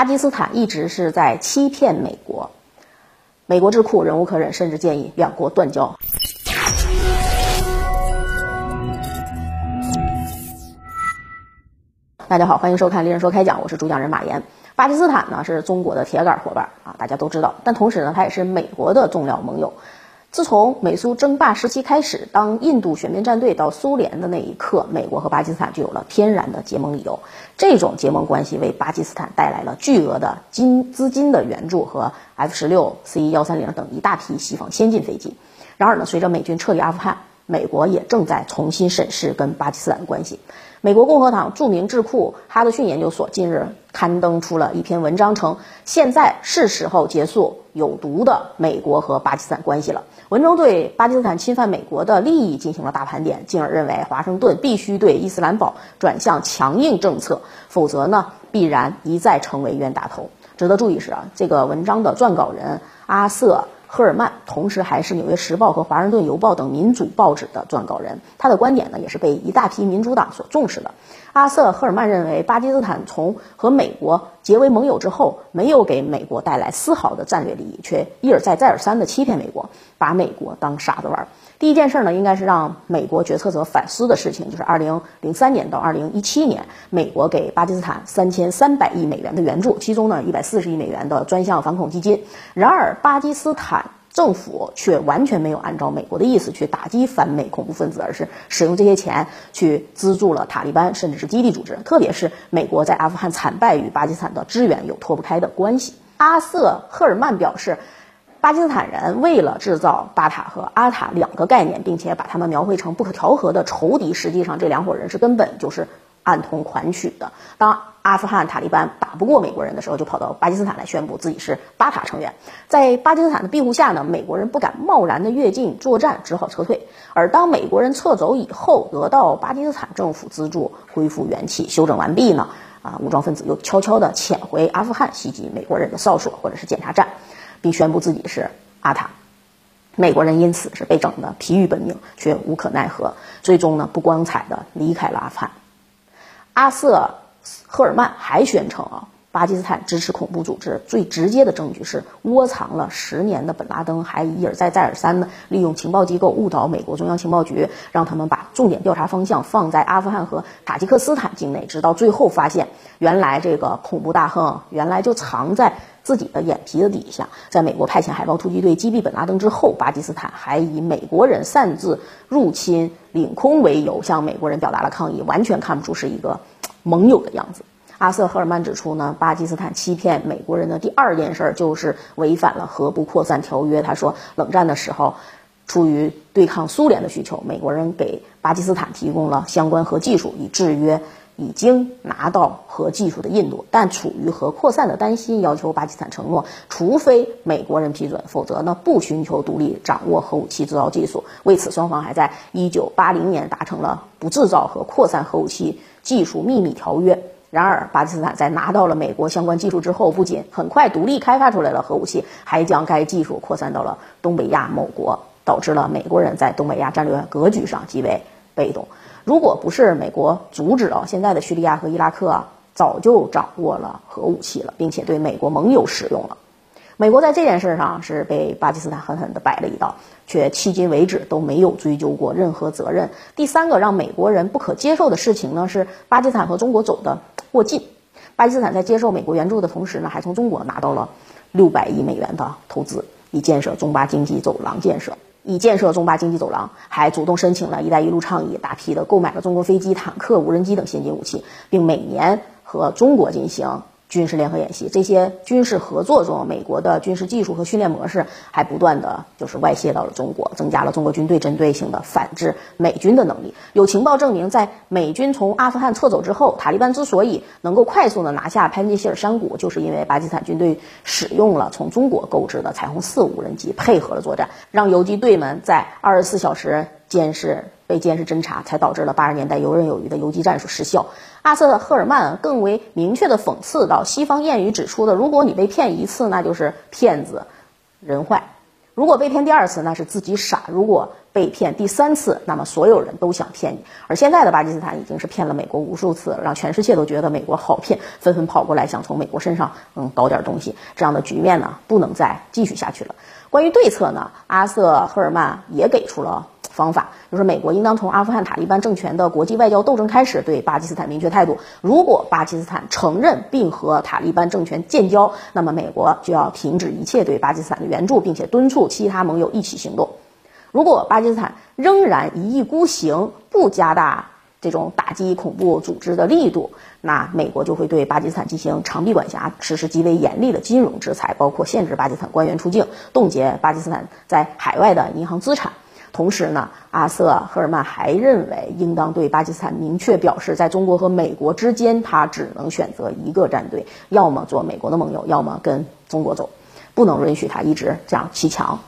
巴基斯坦一直是在欺骗美国。美国智库忍无可忍，甚至建议两国断交。大家好，欢迎收看《利人说开讲》，我是主讲人马岩。巴基斯坦呢是中国的铁杆伙伴啊，大家都知道，但同时呢，它也是美国的重要盟友。自从美苏争霸时期开始，当印度选边站队到苏联的那一刻，美国和巴基斯坦就有了天然的结盟理由。这种结盟关系为巴基斯坦带来了巨额的金资金的援助和 F 十六、C 幺三零等一大批西方先进飞机。然而呢，随着美军撤离阿富汗，美国也正在重新审视跟巴基斯坦的关系。美国共和党著名智库哈德逊研究所近日刊登出了一篇文章，称现在是时候结束有毒的美国和巴基斯坦关系了。文中对巴基斯坦侵犯美国的利益进行了大盘点，进而认为华盛顿必须对伊斯兰堡转向强硬政策，否则呢必然一再成为冤大头。值得注意是啊，这个文章的撰稿人阿瑟。赫尔曼同时还是《纽约时报》和《华盛顿邮报》等民主报纸的撰稿人，他的观点呢也是被一大批民主党所重视的。阿瑟·赫尔曼认为，巴基斯坦从和美国结为盟友之后，没有给美国带来丝毫的战略利益，却一而再、再而三地欺骗美国，把美国当傻子玩。第一件事呢，应该是让美国决策者反思的事情，就是2003年到2017年，美国给巴基斯坦3300亿美元的援助，其中呢140亿美元的专项反恐基金。然而，巴基斯坦政府却完全没有按照美国的意思去打击反美恐怖分子，而是使用这些钱去资助了塔利班，甚至是基地组织。特别是美国在阿富汗惨败与巴基斯坦的支援有脱不开的关系。阿瑟·赫尔曼表示。巴基斯坦人为了制造巴塔和阿塔两个概念，并且把他们描绘成不可调和的仇敌，实际上这两伙人是根本就是暗通款曲的。当阿富汗塔利班打不过美国人的时候，就跑到巴基斯坦来宣布自己是巴塔成员。在巴基斯坦的庇护下呢，美国人不敢贸然的越境作战，只好撤退。而当美国人撤走以后，得到巴基斯坦政府资助，恢复元气，休整完毕呢，啊，武装分子又悄悄地潜回阿富汗，袭击美国人的哨所或者是检查站。并宣布自己是阿塔，美国人因此是被整的疲于奔命，却无可奈何，最终呢不光彩的离开了阿富汗。阿瑟赫尔曼还宣称啊。巴基斯坦支持恐怖组织最直接的证据是窝藏了十年的本拉登，还一而再再而三的利用情报机构误导美国中央情报局，让他们把重点调查方向放在阿富汗和塔吉克斯坦境内，直到最后发现，原来这个恐怖大亨原来就藏在自己的眼皮子底下。在美国派遣海豹突击队击毙本拉登之后，巴基斯坦还以美国人擅自入侵领空为由向美国人表达了抗议，完全看不出是一个盟友的样子。阿瑟·赫尔曼指出呢，巴基斯坦欺骗美国人的第二件事就是违反了核不扩散条约。他说，冷战的时候，出于对抗苏联的需求，美国人给巴基斯坦提供了相关核技术，以制约已经拿到核技术的印度。但处于核扩散的担心，要求巴基斯坦承诺，除非美国人批准，否则呢不寻求独立掌握核武器制造技术。为此，双方还在1980年达成了不制造和扩散核武器技术秘密条约。然而，巴基斯坦在拿到了美国相关技术之后，不仅很快独立开发出来了核武器，还将该技术扩散到了东北亚某国，导致了美国人在东北亚战略格局上极为被动。如果不是美国阻止啊，现在的叙利亚和伊拉克啊，早就掌握了核武器了，并且对美国盟友使用了。美国在这件事上是被巴基斯坦狠狠地摆了一道，却迄今为止都没有追究过任何责任。第三个让美国人不可接受的事情呢，是巴基斯坦和中国走的过近。巴基斯坦在接受美国援助的同时呢，还从中国拿到了六百亿美元的投资，以建设中巴经济走廊建设，以建设中巴经济走廊，还主动申请了一带一路倡议，大批的购买了中国飞机、坦克、无人机等先进武器，并每年和中国进行。军事联合演习，这些军事合作中，美国的军事技术和训练模式还不断的就是外泄到了中国，增加了中国军队针对性的反制美军的能力。有情报证明，在美军从阿富汗撤走之后，塔利班之所以能够快速的拿下潘尼希尔山谷，就是因为巴基斯坦军队使用了从中国购置的彩虹四无人机，配合了作战，让游击队们在二十四小时监视。被监视侦查，才导致了八十年代游刃有余的游击战术失效。阿瑟·赫尔曼更为明确的讽刺到，西方谚语指出的，如果你被骗一次，那就是骗子，人坏；如果被骗第二次，那是自己傻；如果被骗第三次，那么所有人都想骗你。而现在的巴基斯坦已经是骗了美国无数次，让全世界都觉得美国好骗，纷纷跑过来想从美国身上嗯搞点东西。这样的局面呢，不能再继续下去了。关于对策呢，阿瑟赫尔曼也给出了。方法就是美国应当从阿富汗塔利班政权的国际外交斗争开始，对巴基斯坦明确态度。如果巴基斯坦承认并和塔利班政权建交，那么美国就要停止一切对巴基斯坦的援助，并且敦促其他盟友一起行动。如果巴基斯坦仍然一意孤行，不加大这种打击恐怖组织的力度，那美国就会对巴基斯坦进行长臂管辖，实施极为严厉的金融制裁，包括限制巴基斯坦官员出境，冻结巴基斯坦在海外的银行资产。同时呢，阿瑟赫尔曼还认为，应当对巴基斯坦明确表示，在中国和美国之间，他只能选择一个战队，要么做美国的盟友，要么跟中国走，不能允许他一直这样骑墙，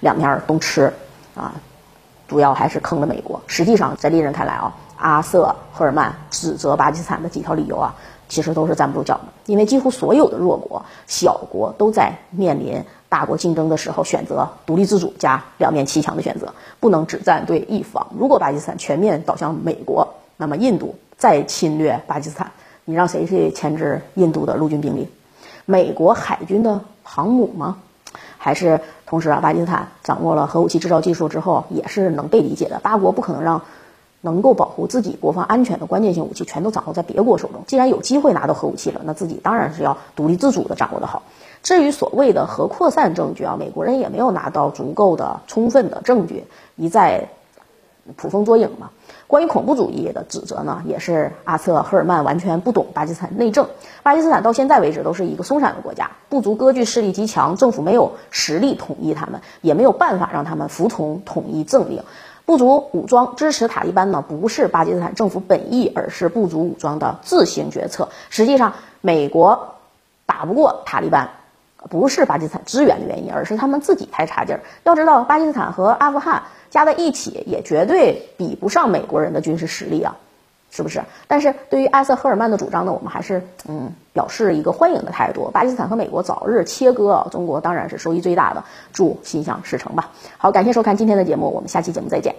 两面都吃，啊，主要还是坑了美国。实际上，在利人看来啊，阿瑟赫尔曼指责巴基斯坦的几条理由啊，其实都是站不住脚的，因为几乎所有的弱国、小国都在面临。大国竞争的时候，选择独立自主加两面齐强的选择，不能只站队一方。如果巴基斯坦全面倒向美国，那么印度再侵略巴基斯坦，你让谁去牵制印度的陆军兵力？美国海军的航母吗？还是同时啊，巴基斯坦掌握了核武器制造技术之后，也是能被理解的。八国不可能让能够保护自己国防安全的关键性武器全都掌握在别国手中。既然有机会拿到核武器了，那自己当然是要独立自主的掌握的好。至于所谓的核扩散证据啊，美国人也没有拿到足够的、充分的证据，一再捕风捉影嘛。关于恐怖主义的指责呢，也是阿瑟赫尔曼完全不懂巴基斯坦内政。巴基斯坦到现在为止都是一个松散的国家，部族割据势力极强，政府没有实力统一他们，也没有办法让他们服从统一政令。不足武装支持塔利班呢，不是巴基斯坦政府本意，而是不足武装的自行决策。实际上，美国打不过塔利班。不是巴基斯坦支援的原因，而是他们自己太差劲儿。要知道，巴基斯坦和阿富汗加在一起，也绝对比不上美国人的军事实力啊，是不是？但是对于阿瑟赫尔曼的主张呢，我们还是嗯表示一个欢迎的态度。巴基斯坦和美国早日切割，中国当然是收益最大的。祝心想事成吧。好，感谢收看今天的节目，我们下期节目再见。